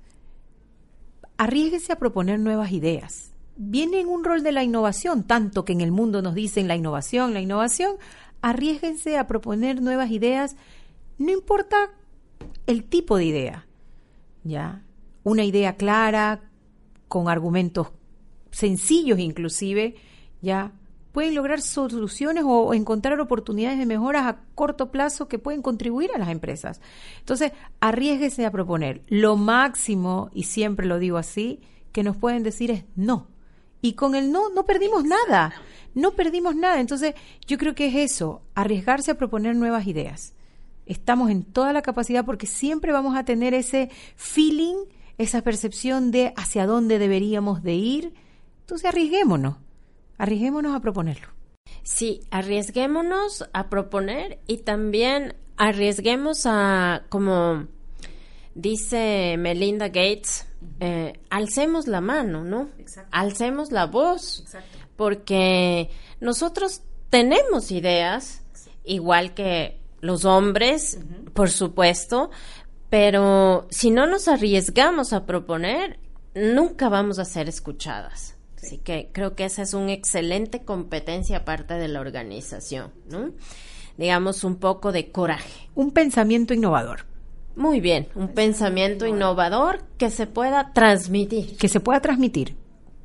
arriesguese a proponer nuevas ideas. Viene en un rol de la innovación, tanto que en el mundo nos dicen la innovación, la innovación, arriesguense a proponer nuevas ideas, no importa el tipo de idea, ¿ya? Una idea clara, con argumentos sencillos inclusive, ¿ya? Pueden lograr soluciones o encontrar oportunidades de mejoras a corto plazo que pueden contribuir a las empresas. Entonces, arriesguese a proponer. Lo máximo, y siempre lo digo así, que nos pueden decir es no. Y con el no, no perdimos nada no perdimos nada. Entonces, yo creo que es eso, arriesgarse a proponer nuevas ideas. Estamos en toda la capacidad porque siempre vamos a tener ese feeling, esa percepción de hacia dónde deberíamos de ir. Entonces, arriesguémonos, arriesguémonos a proponerlo. Sí, arriesguémonos a proponer y también arriesguemos a, como dice Melinda Gates, eh, alcemos la mano, ¿no? Alcemos la voz. Exacto porque nosotros tenemos ideas, igual que los hombres, por supuesto, pero si no nos arriesgamos a proponer, nunca vamos a ser escuchadas. Así que creo que esa es una excelente competencia aparte de la organización, ¿no? Digamos un poco de coraje. Un pensamiento innovador. Muy bien, un pensamiento innovador que se pueda transmitir. Que se pueda transmitir.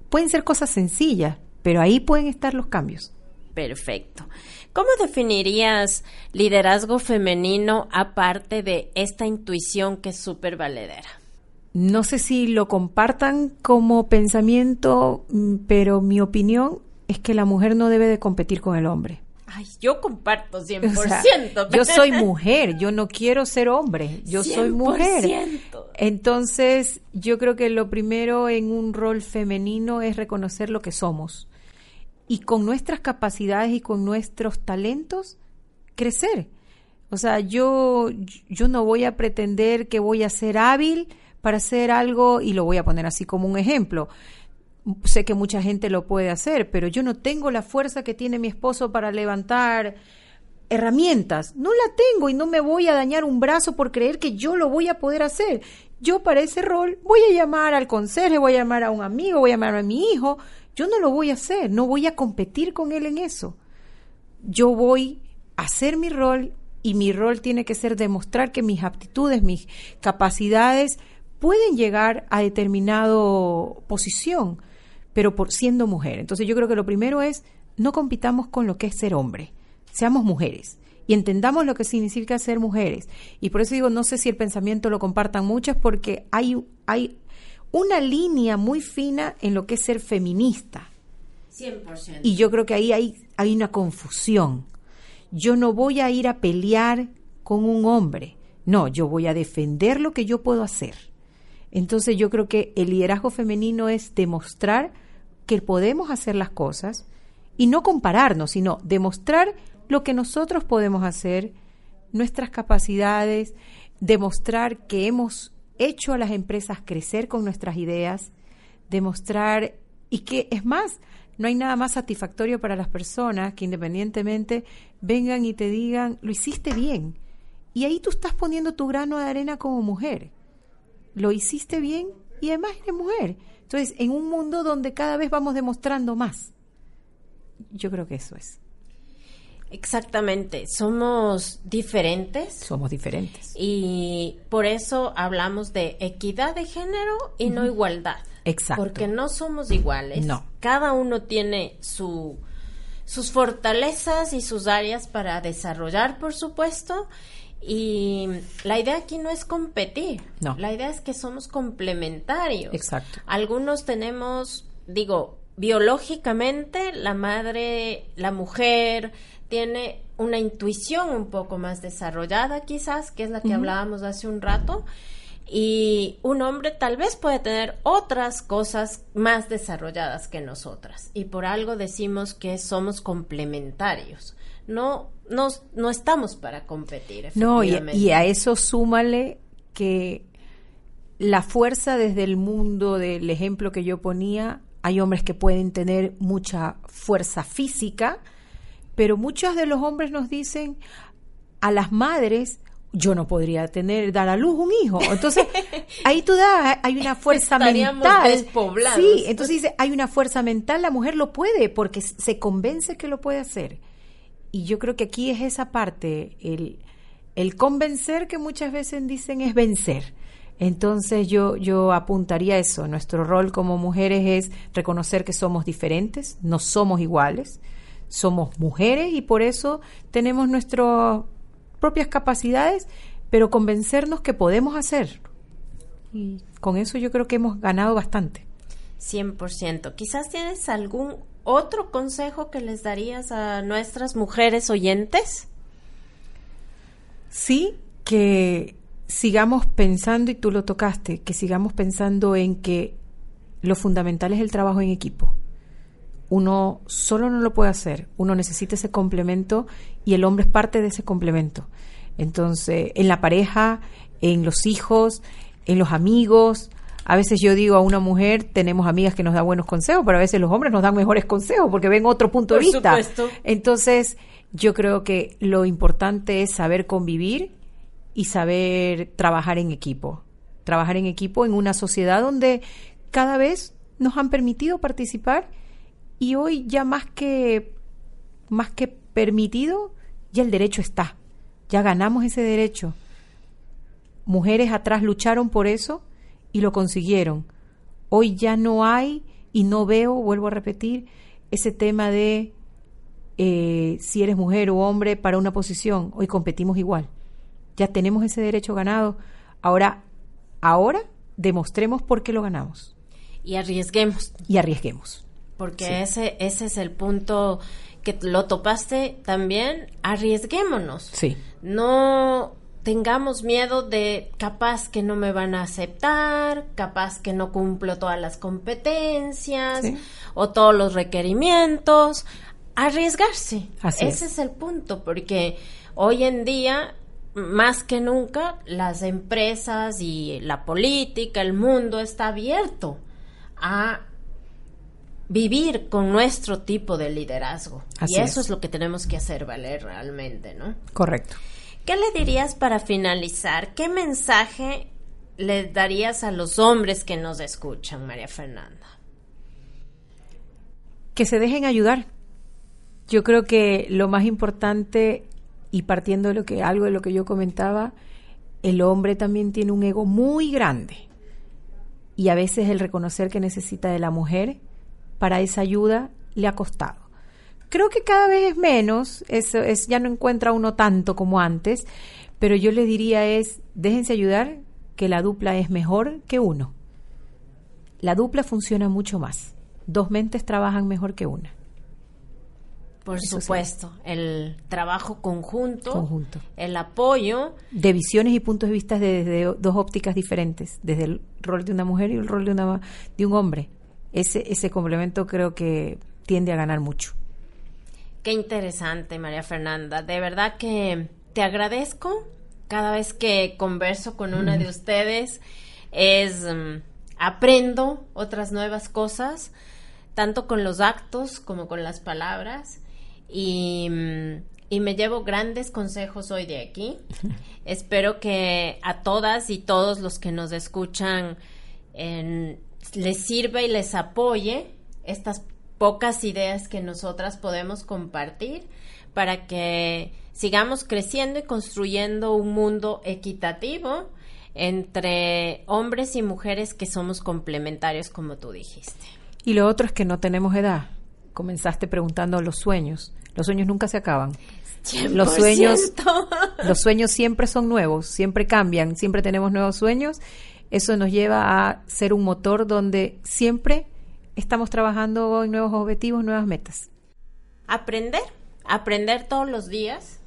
Pueden ser cosas sencillas, pero ahí pueden estar los cambios. Perfecto. ¿Cómo definirías liderazgo femenino aparte de esta intuición que es súper valedera? No sé si lo compartan como pensamiento, mm, pero mi opinión es que la mujer no debe de competir con el hombre. Ay, yo comparto 100%. yo soy mujer, yo no quiero ser hombre, yo soy mujer. Entonces, yo creo que lo primero en un rol femenino es reconocer lo que somos y con nuestras capacidades y con nuestros talentos crecer. O sea, yo, yo no voy a pretender que voy a ser hábil para hacer algo y lo voy a poner así como un ejemplo. Sé que mucha gente lo puede hacer, pero yo no tengo la fuerza que tiene mi esposo para levantar herramientas. No la tengo y no me voy a dañar un brazo por creer que yo lo voy a poder hacer. Yo para ese rol voy a llamar al conserje, voy a llamar a un amigo, voy a llamar a mi hijo, yo no lo voy a hacer, no voy a competir con él en eso. Yo voy a hacer mi rol y mi rol tiene que ser demostrar que mis aptitudes, mis capacidades pueden llegar a determinado posición, pero por siendo mujer. Entonces yo creo que lo primero es no compitamos con lo que es ser hombre, seamos mujeres y entendamos lo que significa ser mujeres. Y por eso digo, no sé si el pensamiento lo compartan muchas porque hay hay una línea muy fina en lo que es ser feminista. 100%. Y yo creo que ahí hay, hay una confusión. Yo no voy a ir a pelear con un hombre. No, yo voy a defender lo que yo puedo hacer. Entonces yo creo que el liderazgo femenino es demostrar que podemos hacer las cosas y no compararnos, sino demostrar lo que nosotros podemos hacer, nuestras capacidades, demostrar que hemos hecho a las empresas crecer con nuestras ideas, demostrar, y que es más, no hay nada más satisfactorio para las personas que independientemente vengan y te digan, lo hiciste bien. Y ahí tú estás poniendo tu grano de arena como mujer. Lo hiciste bien y además eres mujer. Entonces, en un mundo donde cada vez vamos demostrando más, yo creo que eso es. Exactamente, somos diferentes. Somos diferentes. Y por eso hablamos de equidad de género y no igualdad. Exacto. Porque no somos iguales. No. Cada uno tiene su, sus fortalezas y sus áreas para desarrollar, por supuesto. Y la idea aquí no es competir. No. La idea es que somos complementarios. Exacto. Algunos tenemos, digo, biológicamente la madre, la mujer tiene una intuición un poco más desarrollada quizás, que es la que hablábamos hace un rato, y un hombre tal vez puede tener otras cosas más desarrolladas que nosotras y por algo decimos que somos complementarios. No, no, no estamos para competir. No, y, y a eso súmale que la fuerza desde el mundo del ejemplo que yo ponía, hay hombres que pueden tener mucha fuerza física, pero muchos de los hombres nos dicen a las madres, yo no podría tener, dar a luz un hijo. Entonces, ahí tú das, hay una fuerza mental. Sí, entonces dice, hay una fuerza mental, la mujer lo puede porque se convence que lo puede hacer. Y yo creo que aquí es esa parte, el, el convencer que muchas veces dicen es vencer. Entonces yo, yo apuntaría eso. Nuestro rol como mujeres es reconocer que somos diferentes, no somos iguales, somos mujeres y por eso tenemos nuestras propias capacidades, pero convencernos que podemos hacer. Y con eso yo creo que hemos ganado bastante. 100%. Quizás tienes algún otro consejo que les darías a nuestras mujeres oyentes. Sí, que sigamos pensando, y tú lo tocaste, que sigamos pensando en que lo fundamental es el trabajo en equipo. Uno solo no lo puede hacer, uno necesita ese complemento y el hombre es parte de ese complemento. Entonces, en la pareja, en los hijos, en los amigos, a veces yo digo a una mujer, tenemos amigas que nos dan buenos consejos, pero a veces los hombres nos dan mejores consejos porque ven otro punto de vista. Entonces, yo creo que lo importante es saber convivir y saber trabajar en equipo. Trabajar en equipo en una sociedad donde cada vez nos han permitido participar y hoy ya más que más que permitido, ya el derecho está. Ya ganamos ese derecho. Mujeres atrás lucharon por eso y lo consiguieron. Hoy ya no hay y no veo, vuelvo a repetir, ese tema de eh, si eres mujer o hombre para una posición. Hoy competimos igual ya tenemos ese derecho ganado. Ahora, ahora demostremos por qué lo ganamos. Y arriesguemos. Y arriesguemos. Porque ese, ese es el punto que lo topaste también. Arriesguémonos. Sí. No tengamos miedo de capaz que no me van a aceptar, capaz que no cumplo todas las competencias o todos los requerimientos. Arriesgarse. Ese es el punto, porque hoy en día más que nunca las empresas y la política, el mundo está abierto a vivir con nuestro tipo de liderazgo. y eso es. lo que tenemos que hacer valer realmente, ¿no? Correcto. ¿Qué le dirías para finalizar? ¿Qué mensaje le darías a los hombres que nos escuchan, María Fernanda? Que se dejen ayudar. Yo creo que lo más importante y partiendo de lo que algo de lo que yo comentaba, el hombre también tiene un ego muy grande. Y a veces el reconocer que necesita de la mujer para esa ayuda le ha costado. Creo que cada vez es menos, eso es ya no encuentra uno tanto como antes, pero yo le diría es déjense ayudar que la dupla es mejor que uno. La dupla funciona mucho más. Dos mentes trabajan mejor que una. Por supuesto, el trabajo conjunto, el apoyo. De visiones y puntos de vista desde dos ópticas diferentes, desde el rol de una mujer y el rol de, una, de un hombre. Ese, ese complemento creo que tiende a ganar mucho. Qué interesante, María Fernanda. De verdad que te agradezco cada vez que converso con una de ustedes. Es mm, aprendo otras nuevas cosas, tanto con los actos como con las palabras y, me llevo grandes consejos hoy de aquí. Espero que a todas y todos los que nos escuchan les sirva y les apoye estas pocas ideas que nosotras podemos compartir para que sigamos creciendo y construyendo un mundo equitativo entre hombres y mujeres que somos complementarios, como tú dijiste. Y lo otro es que no tenemos edad. Comenzaste preguntando los sueños. Los sueños nunca se acaban. Los sueños, los sueños siempre son nuevos, siempre cambian, siempre tenemos nuevos sueños. Eso nos lleva a ser un motor donde siempre estamos trabajando en nuevos objetivos, nuevas metas. Aprender, aprender todos los días,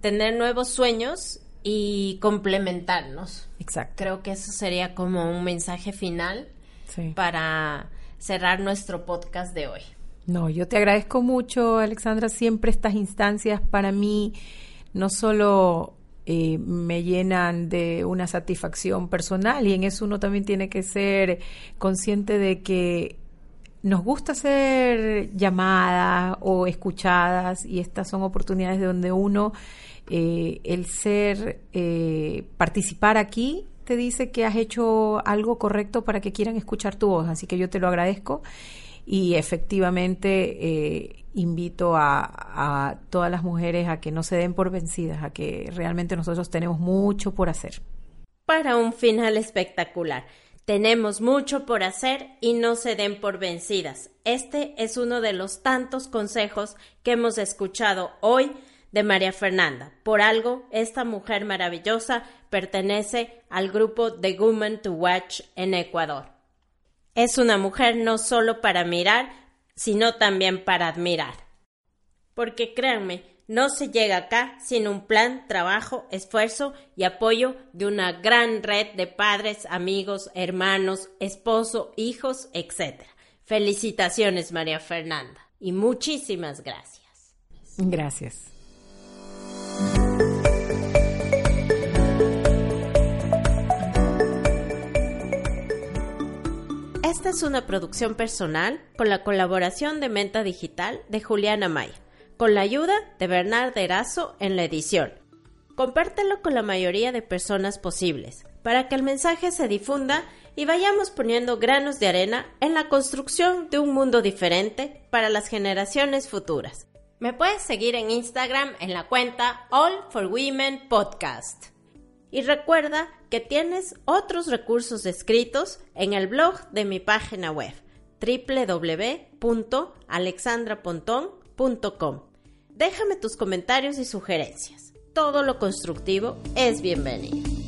tener nuevos sueños y complementarnos. Exacto. Creo que eso sería como un mensaje final Sí. para cerrar nuestro podcast de hoy. No, yo te agradezco mucho, Alexandra. Siempre estas instancias para mí no solo eh, me llenan de una satisfacción personal y en eso uno también tiene que ser consciente de que nos gusta ser llamadas o escuchadas y estas son oportunidades donde uno, eh, el ser, eh, participar aquí, te dice que has hecho algo correcto para que quieran escuchar tu voz. Así que yo te lo agradezco y efectivamente eh, invito a, a todas las mujeres a que no se den por vencidas, a que realmente nosotros tenemos mucho por hacer. Para un final espectacular. Tenemos mucho por hacer y no se den por vencidas. Este es uno de los tantos consejos que hemos escuchado hoy de María Fernanda. Por algo, esta mujer maravillosa pertenece al grupo The Woman to Watch en Ecuador. Es una mujer no solo para mirar, sino también para admirar. Porque créanme, no se llega acá sin un plan, trabajo, esfuerzo y apoyo de una gran red de padres, amigos, hermanos, esposo, hijos, etc. Felicitaciones, María Fernanda. Y muchísimas gracias. Gracias. Esta es una producción personal con la colaboración de Menta Digital de Juliana Maya, con la ayuda de Bernard Erazo en la edición. Compártelo con la mayoría de personas posibles, para que el mensaje se difunda y vayamos poniendo granos de arena en la construcción de un mundo diferente para las generaciones futuras. Me puedes seguir en Instagram en la cuenta All for Women Podcast. Y recuerda que tienes otros recursos escritos en el blog de mi página web www.alexandrapontón.com. Déjame tus comentarios y sugerencias. Todo lo constructivo es bienvenido.